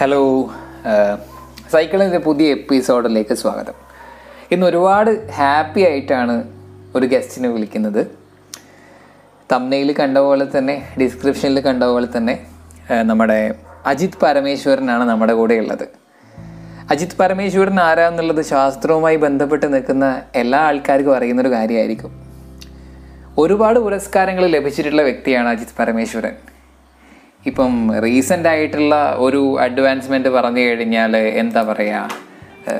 Hello സൈക്കിളിന്റെ പുതിയ എപ്പിസോഡിലേക്ക് സ്വാഗതം. ഇന്ന് ഒരുപാട് ഹാപ്പി ആയിട്ടാണ് ഒരു ഗസ്റ്റിനെ വിളിക്കുന്നത്. തമ്മനയിൽ കണ്ട പോലെ തന്നെ ഡിസ്ക്രിപ്ഷനിൽ കണ്ട പോലെ തന്നെ നമ്മുടെ അജിത് പരമേശ്വരനാണ് നമ്മുടെ കൂടെ ഉള്ളത്. അജിത് പരമേശ്വരൻ ആരാന്നുള്ളത് ശാസ്ത്രവുമായി ബന്ധപ്പെട്ട് നിൽക്കുന്ന എല്ലാ ആൾക്കാർക്കും അറിയുന്നൊരു കാര്യമായിരിക്കും. ഒരുപാട് പുരസ്കാരങ്ങൾ ലഭിച്ചിട്ടുള്ള വ്യക്തിയാണ് അജിത് പരമേശ്വരൻ. ഇപ്പം റീസെന്റ് ആയിട്ടുള്ള ഒരു അഡ്വാൻസ്മെന്റ് പറഞ്ഞു കഴിഞ്ഞാൽ എന്താ പറയുക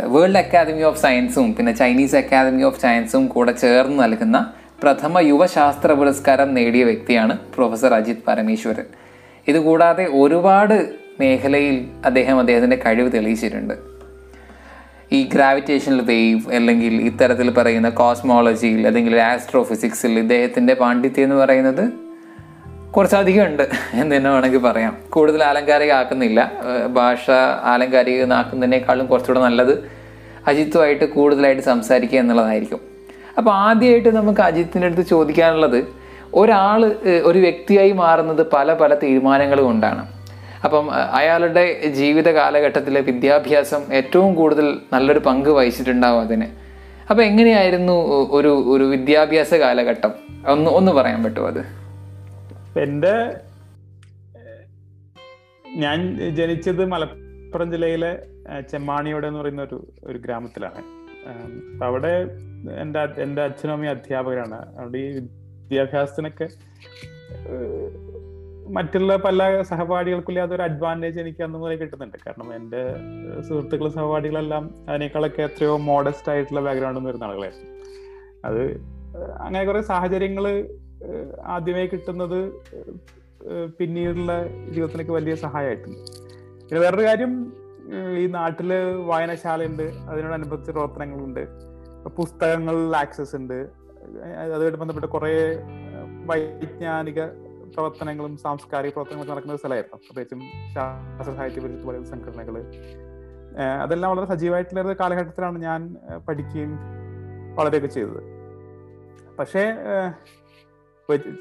വേൾഡ് അക്കാദമി ഓഫ് സയൻസും പിന്നെ ചൈനീസ് അക്കാദമി ഓഫ് സയൻസും കൂടെ ചേർന്ന് നൽകുന്ന പ്രഥമ യുവശാസ്ത്ര പുരസ്കാരം നേടിയ വ്യക്തിയാണ് പ്രൊഫസർ അജിത് പരമേശ്വരൻ. ഇതുകൂടാതെ ഒരുപാട് മേഖലയിൽ അദ്ദേഹം അദ്ദേഹത്തിന്റെ കഴിവ് തെളിയിച്ചിട്ടുണ്ട്. ഈ ഗ്രാവിറ്റേഷണൽ വേവ് അല്ലെങ്കിൽ ഇത്തരത്തിൽ പറയുന്ന കോസ്മോളജിയിൽ അല്ലെങ്കിൽ ആസ്ട്രോഫിസിക്സിൽ ഇദ്ദേഹത്തിന്റെ പാണ്ഡിത്യം എന്ന് പറയുന്നത് കുറച്ചധികം ഉണ്ട് എന്ന് തന്നെ വേണമെങ്കിൽ പറയാം. കൂടുതൽ ആലങ്കാരിക ആക്കുന്നില്ല ഏഹ് ഭാഷ ആലങ്കാരികമാക്കുന്നതിനേക്കാളും കുറച്ചുകൂടെ നല്ലത് അജിത്തുമായിട്ട് കൂടുതലായിട്ട് സംസാരിക്കുക എന്നുള്ളതായിരിക്കും. അപ്പോൾ ആദ്യമായിട്ട് നമുക്ക് അജിത്തിന്റെ അടുത്ത് ചോദിക്കാനുള്ളത് ഒരാൾ ഒരു വ്യക്തിയായി മാറുന്നത് പല പല തീരുമാനങ്ങൾ കൊണ്ടാണ്. അപ്പം അയാളുടെ ജീവിത കാലഘട്ടത്തിലെ വിദ്യാഭ്യാസം ഏറ്റവും കൂടുതൽ നല്ലൊരു പങ്ക് വഹിച്ചിട്ടുണ്ടാവും അതിന്. അപ്പം എങ്ങനെയായിരുന്നു ഒരു ഒരു വിദ്യാഭ്യാസ കാലഘട്ടം? ഒന്ന് ഒന്ന് പറയാൻ പറ്റുമോ അത്? എന്റെ ഞാൻ ജനിച്ചത് മലപ്പുറം ജില്ലയിലെ ചെമ്മാണിയോടെ എന്ന് പറയുന്ന ഒരു ഒരു ഗ്രാമത്തിലാണ്. അവിടെ എന്റെ എന്റെ അച്ഛനും അമ്മയും അധ്യാപകരാണ്. അവിടെ ഈ വിദ്യാഭ്യാസത്തിനൊക്കെ മറ്റുള്ള പല സഹപാഠികൾക്കും ഇല്ലാതെ ഒരു അഡ്വാന്റേജ് എനിക്ക് അന്ന് മുതലേ കിട്ടുന്നുണ്ട്. കാരണം എന്റെ സുഹൃത്തുക്കളും സഹപാഠികളെല്ലാം അതിനേക്കാളൊക്കെ എത്രയോ മോഡസ്റ്റ് ആയിട്ടുള്ള ബാക്ക്ഗ്രൗണ്ടിൽ നിന്ന് വരുന്ന ആളുകളായിരുന്നു. അത് അങ്ങനെ കുറെ സാഹചര്യങ്ങൾ ആദ്യമേ കിട്ടുന്നത് പിന്നീടുള്ള ജീവിതത്തിലേക്ക് വലിയ സഹായമായിട്ടുണ്ട് പിന്നെ വേറൊരു കാര്യം ഈ നാട്ടിൽ വായനശാലയുണ്ട്. അതിനോടനുബന്ധിച്ച് പ്രവർത്തനങ്ങളുണ്ട്. പുസ്തകങ്ങളിൽ ആക്സസ് ഉണ്ട്. അതുമായിട്ട് ബന്ധപ്പെട്ട് കുറെ വൈജ്ഞാനിക പ്രവർത്തനങ്ങളും സാംസ്കാരിക പ്രവർത്തനങ്ങളും നടക്കുന്ന ഒരു സ്ഥലമായിരുന്നു. പ്രത്യേകിച്ചും ശാസ്ത്ര സാഹിത്യ പരിഷത്ത് പോലെയുള്ള സംഘടനകൾ അതെല്ലാം വളരെ സജീവമായിട്ടുള്ള ഒരു കാലഘട്ടത്തിലാണ് ഞാൻ പഠിക്കുകയും വളരെയൊക്കെ ചെയ്തത്. പക്ഷേ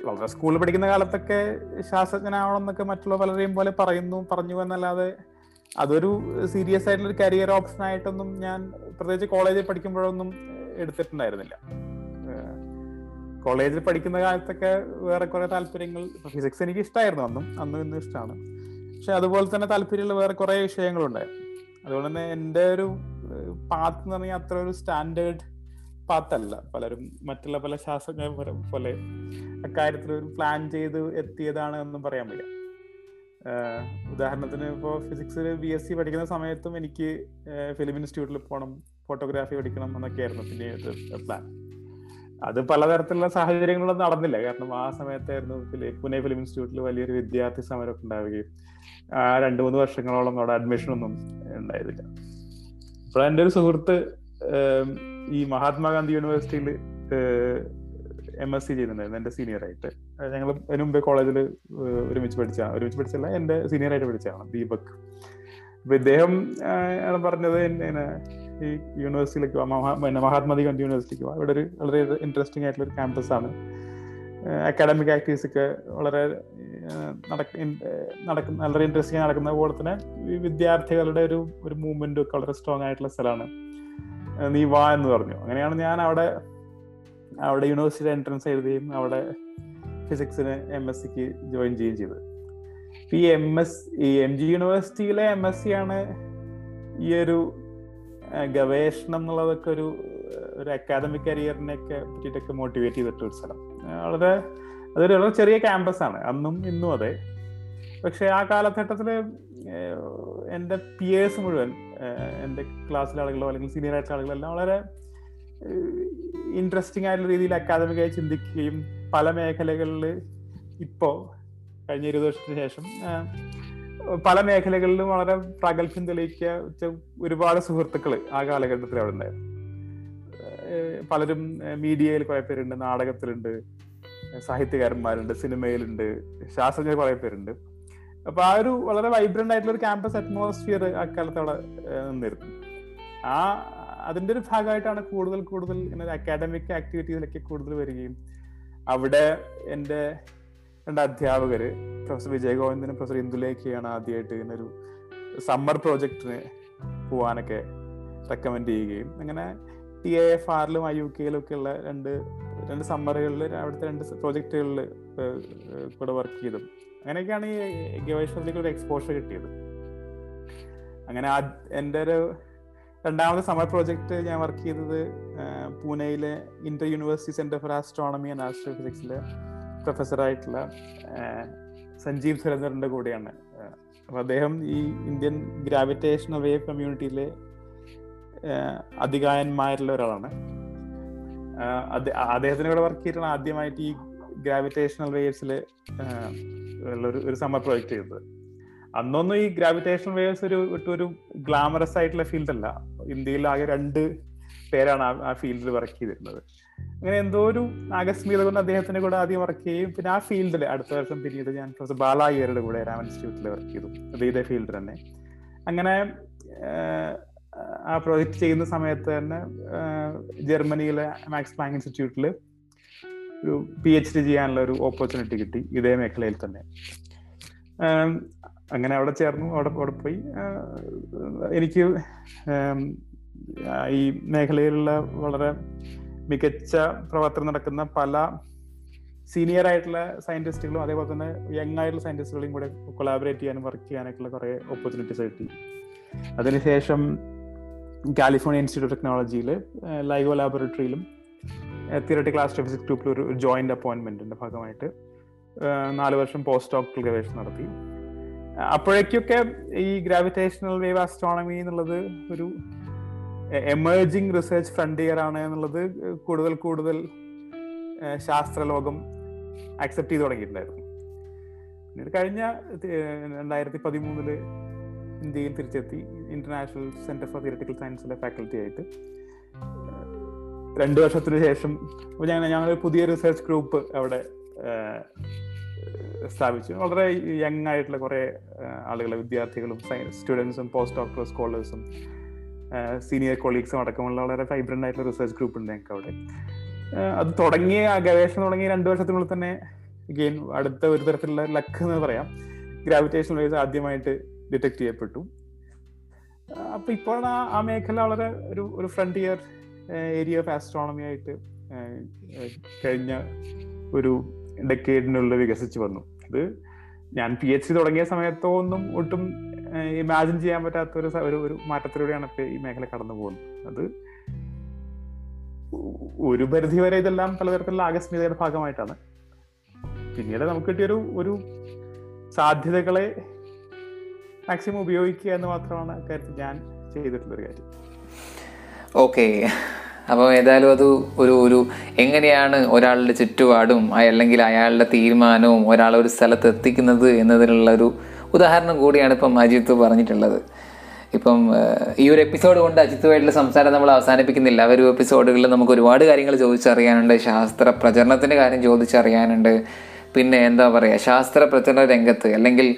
വളരെ സ്കൂളിൽ പഠിക്കുന്ന കാലത്തൊക്കെ ശാസ്ത്രജ്ഞനാവണം എന്നൊക്കെ മറ്റുള്ള പലരെയും പോലെ പറയുന്നു പറഞ്ഞു എന്നല്ലാതെ അതൊരു സീരിയസ് ആയിട്ടുള്ള ഒരു കരിയർ ഓപ്ഷൻ ആയിട്ടൊന്നും ഞാൻ പ്രത്യേകിച്ച് കോളേജിൽ പഠിക്കുമ്പോഴൊന്നും എടുത്തിട്ടുണ്ടായിരുന്നില്ല. കോളേജിൽ പഠിക്കുന്ന കാലത്തൊക്കെ വേറെ കുറെ താല്പര്യങ്ങൾ ഫിസിക്സ് എനിക്ക് ഇഷ്ടമായിരുന്നു അന്നും അന്നും ഇന്നും ഇഷ്ടമാണ് പക്ഷെ അതുപോലെ തന്നെ താല്പര്യമുള്ള വേറെ കുറെ വിഷയങ്ങളുണ്ടായിരുന്നു അതുകൊണ്ട് തന്നെ എന്റെ ഒരു പാത്ത് എന്ന് പറഞ്ഞാൽ അത്ര ഒരു സ്റ്റാൻഡേർഡ് പാത്തല്ല പലരും മറ്റുള്ള പല ശാസ്ത്രജ്ഞർ പോലെ അക്കാര്യത്തിൽ ഒരു പ്ലാൻ ചെയ്ത് എത്തിയതാണ് എന്നും പറയാൻ വയ്യ. ഉദാഹരണത്തിന് ഇപ്പോൾ ഫിസിക്സിൽ ബി എസ് സി പഠിക്കുന്ന സമയത്തും എനിക്ക് ഫിലിം ഇൻസ്റ്റിറ്റ്യൂട്ടിൽ പോകണം ഫോട്ടോഗ്രാഫി പഠിക്കണം എന്നൊക്കെ ആയിരുന്നു പിന്നെ പ്ലാൻ അത് പലതരത്തിലുള്ള സാഹചര്യങ്ങളൊന്നും നടന്നില്ല. കാരണം ആ സമയത്തായിരുന്നു പുനെ ഫിലിം ഇൻസ്റ്റിറ്റ്യൂട്ടിൽ വലിയൊരു വിദ്യാർത്ഥി സമരമൊക്കെ ഉണ്ടാവുകയും ആ രണ്ട് മൂന്ന് വർഷങ്ങളോളം അവിടെ അഡ്മിഷനൊന്നും ഉണ്ടായിരുന്നില്ല. അപ്പോൾ എന്റെ ഒരു സുഹൃത്ത് ഈ മഹാത്മാഗാന്ധി യൂണിവേഴ്സിറ്റിയിൽ എം എസ് സി ചെയ്യുന്നുണ്ടായിരുന്നു എന്റെ സീനിയർ ആയിട്ട്. ഞങ്ങൾ അതിന് മുമ്പേ കോളേജിൽ ഒരുമിച്ച് പഠിച്ച ഒരുമിച്ച് പഠിച്ചല്ല എന്റെ സീനിയർ ആയിട്ട് പഠിച്ചതാണ് ദീപക്. അപ്പൊ ഇദ്ദേഹം ആണ് പറഞ്ഞത് എന്നെ ഈ യൂണിവേഴ്സിറ്റിയിലേക്ക് പിന്നെ മഹാത്മാഗാന്ധി ഗാന്ധി യൂണിവേഴ്സിറ്റിക്ക് ഇവിടെ ഒരു വളരെ ഇൻട്രസ്റ്റിംഗ് ആയിട്ടുള്ള ഒരു ക്യാമ്പസ് ആണ്. അക്കാഡമിക് ആക്ടിവിറ്റീസ് ഒക്കെ വളരെ നടക്കുന്ന വളരെ ഇൻട്രസ്റ്റിംഗ് നടക്കുന്ന പോലെ തന്നെ വിദ്യാർത്ഥികളുടെ ഒരു ഒരു മൂവ്മെന്റും ഒക്കെ വളരെ സ്ട്രോങ് ആയിട്ടുള്ള സ്ഥലമാണ്. നീ വാ എന്ന് പറഞ്ഞു. അങ്ങനെയാണ് ഞാൻ അവിടെ അവിടെ യൂണിവേഴ്സിറ്റി എൻട്രൻസ് എഴുതുകയും അവിടെ ഫിസിക്സിന് എം എസ് സിക്ക് ജോയിൻ ചെയ്യുകയും ചെയ്തത്. ഈ എം എസ് ഈ എം ജി യൂണിവേഴ്സിറ്റിയിലെ എം എസ് സി ആണ് ഈ ഒരു ഗവേഷണം എന്നുള്ളതൊക്കെ ഒരു ഒരു അക്കാദമിക് കരിയറിനെയൊക്കെ പറ്റിയിട്ടൊക്കെ മോട്ടിവേറ്റ് ചെയ്തിട്ട് ഒരു സ്ഥലം. വളരെ അതൊരു വളരെ ചെറിയ ക്യാമ്പസ് ആണ്. അന്നും ഇന്നും അതെ. പക്ഷെ ആ കാലഘട്ടത്തിൽ എന്റെ പിയേഴ്സ് മുഴുവൻ എന്റെ ക്ലാസ്സിലെ ആളുകളോ അല്ലെങ്കിൽ സീനിയർ ആയിട്ടുള്ള ആളുകളെല്ലാം വളരെ ഇൻട്രസ്റ്റിംഗ് ആയിട്ടുള്ള രീതിയിൽ അക്കാദമികമായി ചിന്തിക്കുകയും പല മേഖലകളിൽ ഇപ്പോൾ കഴിഞ്ഞ ഇരുപത് വർഷത്തിന് ശേഷം പല മേഖലകളിലും വളരെ പ്രാഗൽഭ്യം തെളിയിക്കുക ഒരുപാട് സുഹൃത്തുക്കൾ ആ കാലഘട്ടത്തിൽ അവിടെ ഉണ്ടായിരുന്നു. പലരും മീഡിയയിൽ കുറെ പേരുണ്ട് നാടകത്തിലുണ്ട് സാഹിത്യകാരന്മാരുണ്ട് സിനിമയിലുണ്ട് ശാസ്ത്രജ്ഞർ കുറെ പേരുണ്ട്. അപ്പൊ ആ ഒരു വളരെ വൈബ്രന്റ് ആയിട്ടുള്ള ഒരു ക്യാമ്പസ് അറ്റ്മോസ്ഫിയർ അക്കാലത്ത് അവിടെ നിന്നിരുന്നു. ആ അതിന്റെ ഒരു ഭാഗമായിട്ടാണ് കൂടുതൽ കൂടുതൽ അക്കാഡമിക് ആക്ടിവിറ്റീസിലൊക്കെ കൂടുതൽ വരികയും. അവിടെ എന്റെ രണ്ട് അധ്യാപകർ പ്രൊഫസർ വിജയഗോവിന്ദനും പ്രൊഫസർ ഇന്ദുലേഖയാണ് ആദ്യമായിട്ട് ഇങ്ങനെ ഒരു സമ്മർ പ്രോജക്റ്റിന് പോവാനൊക്കെ റെക്കമെൻഡ് ചെയ്യുകയും. അങ്ങനെ ടി എ എഫ് ആറിലും ഐ യു കെയിലും ഒക്കെ ഉള്ള രണ്ട് രണ്ട് സമ്മറുകളിൽ അവിടുത്തെ രണ്ട് പ്രോജക്റ്റുകളിൽ കൂടെ വർക്ക് ചെയ്തു. അങ്ങനെയൊക്കെയാണ് ഈ ഗവേഷണത്തിലേക്ക് ഒരു എക്സ്പോഷർ കിട്ടിയത്. അങ്ങനെ എന്റെ ഒരു രണ്ടാമത്തെ സമ്മർ പ്രോജക്റ്റ് ഞാൻ വർക്ക് ചെയ്തത് പൂനെയിലെ Inter University Centre for Astronomy and astro ഫിസിക്സിലെ പ്രൊഫസറായിട്ടുള്ള സഞ്ജീവ് സുരേന്ദ്രന്റെ കൂടെയാണ്. അപ്പൊ അദ്ദേഹം ഈ ഇന്ത്യൻ ഗ്രാവിറ്റേഷൻ വേവ് കമ്മ്യൂണിറ്റിയിലെ അധികായന്മാരിലെ ഒരാളാണ്. അദ്ദേഹത്തിന് കൂടെ വർക്ക് ചെയ്തിട്ടാണ് ആദ്യമായിട്ട് ഈ ഗ്രാവിറ്റേഷണൽ വേവ്സിൽ ഉള്ളൊരു ഒരു സമ്മർ പ്രൊജക്ട് ചെയ്തത്. അന്നൊന്നും ഈ ഗ്രാവിറ്റേഷൻ വേവ്സ് ഒരു ഒരു ഗ്ലാമറസ് ആയിട്ടുള്ള ഫീൽഡ് അല്ല. ഇന്ത്യയിൽ ആകെ രണ്ട് പേരാണ് ആ ഫീൽഡിൽ വർക്ക് ചെയ്തിരുന്നത്. അങ്ങനെ എന്തോ ഒരു ആകസ്മികത കൊണ്ട് അദ്ദേഹത്തിന്റെ കൂടെ ആദ്യം വർക്ക് ചെയ്യും പിന്നെ ആ ഫീൽഡിൽ അടുത്ത വർഷം പിന്നീട് ഞാൻ പ്രൊഫസർ ബാലായ്യരുടെ കൂടെ രാമൻ ഇൻസ്റ്റിറ്റ്യൂട്ടിൽ വർക്ക് ചെയ്തു. അത് ഇതേ ഫീൽഡ് തന്നെ. അങ്ങനെ ആ പ്രോജക്റ്റ് ചെയ്യുന്ന സമയത്ത് തന്നെ ജർമ്മനിയിലെ മാക്സ് പ്ലാങ് ഇൻസ്റ്റിറ്റ്യൂട്ടിൽ ഒരു പി എച്ച് ഡി ചെയ്യാനുള്ള ഒരു ഓപ്പർച്യൂണിറ്റി കിട്ടി ഇതേ മേഖലയിൽ തന്നെ. അങ്ങനെ അവിടെ ചേർന്നു. അവിടെ അവിടെ പോയി. എനിക്ക് ഈ മേഖലയിലുള്ള വളരെ മികച്ച പ്രവർത്തനം നടക്കുന്ന പല സീനിയർ ആയിട്ടുള്ള സയന്റിസ്റ്റുകളും അതേപോലെ തന്നെ യങ് ആയിട്ടുള്ള സയന്റിസ്റ്റുകളെയും കൂടെ കൊളാബറേറ്റ് ചെയ്യാനും വർക്ക് ചെയ്യാനൊക്കെയുള്ള കുറെ ഓപ്പർച്യൂണിറ്റീസ് കിട്ടി. അതിനുശേഷം കാലിഫോർണിയ ഇൻസ്റ്റിറ്റ്യൂട്ട് ഓഫ് ടെക്നോളജിയിൽ ലൈഗോ ലാബോറട്ടറിയിലും തിയറട്ടിക്കൽ ആസ്ട്രോഫിസിക്സ് ഗ്രൂപ്പിൽ ഒരു ജോയിന്റ് അപ്പോയിന്റ്മെന്റിന്റെ ഭാഗമായിട്ട് നാല് വർഷം പോസ്റ്റ് ഡോക്ടറൽ ഗവേഷണം നടത്തി അപ്പോഴേക്കൊക്കെ ഈ ഗ്രാവിറ്റേഷണൽ വേവ് ആസ്ട്രോണമി എന്നുള്ളത് ഒരു എമേർജിങ് റിസർച്ച് ഫ്രണ്ടിയർ ആണ് എന്നുള്ളത് കൂടുതൽ കൂടുതൽ ശാസ്ത്രലോകം അക്സെപ്റ്റ് ചെയ്ത് തുടങ്ങിയിട്ടുണ്ടായിരുന്നു. പിന്നീട് കഴിഞ്ഞ രണ്ടായിരത്തി പതിമൂന്നിൽ ഇന്ത്യയിൽ തിരിച്ചെത്തി ഇന്റർനാഷണൽ സെന്റർ ഫോർ തിയറട്ടിക്കൽ സയൻസിലെ ഫാക്കൽറ്റി ആയിട്ട്. രണ്ടു വർഷത്തിന് ശേഷം ഞങ്ങൾ ഞങ്ങൾ പുതിയ റിസർച്ച് ഗ്രൂപ്പ് അവിടെ സ്ഥാപിച്ചു. വളരെ യങ് ആയിട്ടുള്ള കുറേ ആളുകൾ വിദ്യാർത്ഥികളും സ്റ്റുഡൻസും പോസ്റ്റ് ഡോക്ടർ സ്കോളേഴ്സും സീനിയർ കൊളീഗ്സും അടക്കമുള്ള വളരെ വൈബ്രന്റ് ആയിട്ടുള്ള റിസർച്ച് ഗ്രൂപ്പ് ഉണ്ട് ഞങ്ങൾക്ക് അവിടെ. അത് തുടങ്ങിയ ഗവേഷണം തുടങ്ങിയ രണ്ടു വർഷത്തിനുള്ളിൽ തന്നെ ഗെയിൻ അടുത്ത ഒരു തരത്തിലുള്ള ലക്ക് എന്ന് പറയാം. ഗ്രാവിറ്റേഷൻ വേവ്സ് ആദ്യമായിട്ട് ഡിറ്റക്ട് ചെയ്യപ്പെട്ടു. അപ്പൊ ഇപ്പോഴാണ് ആ മേഖല വളരെ ഒരു ഒരു ഫ്രണ്ടിയർ ഏരിയ ഓഫ് ആസ്ട്രോണമി ആയിട്ട് കഴിഞ്ഞ ഒരു ഡെക്കേഡിനുള്ളിൽ വികസിച്ചു വന്നു. ഇത് ഞാൻ പി എച്ച് ഡി തുടങ്ങിയ സമയത്തോ ഒന്നും ഒട്ടും ഇമാജിൻ ചെയ്യാൻ പറ്റാത്ത ഒരു ഒരു ഒരു മാറ്റത്തിലൂടെയാണ് ഇപ്പൊ ഈ മേഖല കടന്നു പോകുന്നത്. അത് ഒരു പരിധി വരെ ഇതെല്ലാം പലതരത്തിലുള്ള ആകസ്മികതയുടെ ഭാഗമായിട്ടാണ്. പിന്നീട് നമുക്ക് കിട്ടിയൊരു ഒരു സാധ്യതകളെ മാക്സിമം ഉപയോഗിക്കുക എന്ന് മാത്രമാണ് കാര്യത്തിൽ ഞാൻ ചെയ്തിട്ടുള്ളൊരു കാര്യം. ഓക്കെ. അപ്പോൾ ഏതായാലും അത് ഒരു ഒരു എങ്ങനെയാണ് ഒരാളുടെ ചുറ്റുപാടും അല്ലെങ്കിൽ അയാളുടെ തീരുമാനവും ഒരാളെ ഒരു സ്ഥലത്ത് എത്തിക്കുന്നത് എന്നതിനുള്ള ഒരു ഉദാഹരണം കൂടിയാണ് ഇപ്പം അജിത്ത് പറഞ്ഞിട്ടുള്ളത്. ഇപ്പം ഈ ഒരു എപ്പിസോഡ് കൊണ്ട് അജിത്തുമായിട്ടുള്ള സംസാരം നമ്മൾ അവസാനിപ്പിക്കുന്നില്ല. ഒരു എപ്പിസോഡുകളിൽ നമുക്ക് ഒരുപാട് കാര്യങ്ങൾ ചോദിച്ചറിയാനുണ്ട്. ശാസ്ത്ര പ്രചരണത്തിന്റെ കാര്യം ചോദിച്ചറിയാനുണ്ട്. പിന്നെ എന്താ പറയുക ശാസ്ത്ര പ്രചരണ രംഗത്ത് അല്ലെങ്കിൽ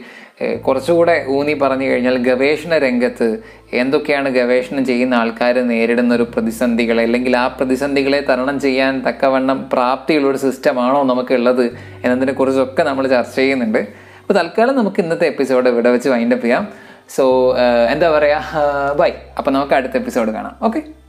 കുറച്ചുകൂടെ ഊന്നി പറഞ്ഞു കഴിഞ്ഞാൽ ഗവേഷണ രംഗത്ത് എന്തൊക്കെയാണ് ഗവേഷണം ചെയ്യുന്ന ആൾക്കാർ നേരിടുന്ന ഒരു പ്രതിസന്ധികൾ അല്ലെങ്കിൽ ആ പ്രതിസന്ധികളെ തരണം ചെയ്യാൻ തക്കവണ്ണം പ്രാപ്തിയുള്ള ഒരു സിസ്റ്റമാണോ നമുക്കുള്ളത് എന്നതിനെ കുറിച്ചൊക്കെ നമ്മൾ ചർച്ച ചെയ്യുന്നുണ്ട്. അപ്പോൾ തൽക്കാലം നമുക്ക് ഇന്നത്തെ എപ്പിസോഡ് ഇവിടെ വെച്ച് വൈൻഡപ്പ് ചെയ്യാം. സോ എന്താ പറയുക? ബൈ. അപ്പോൾ നമുക്ക് അടുത്ത എപ്പിസോഡ് കാണാം. ഓക്കെ?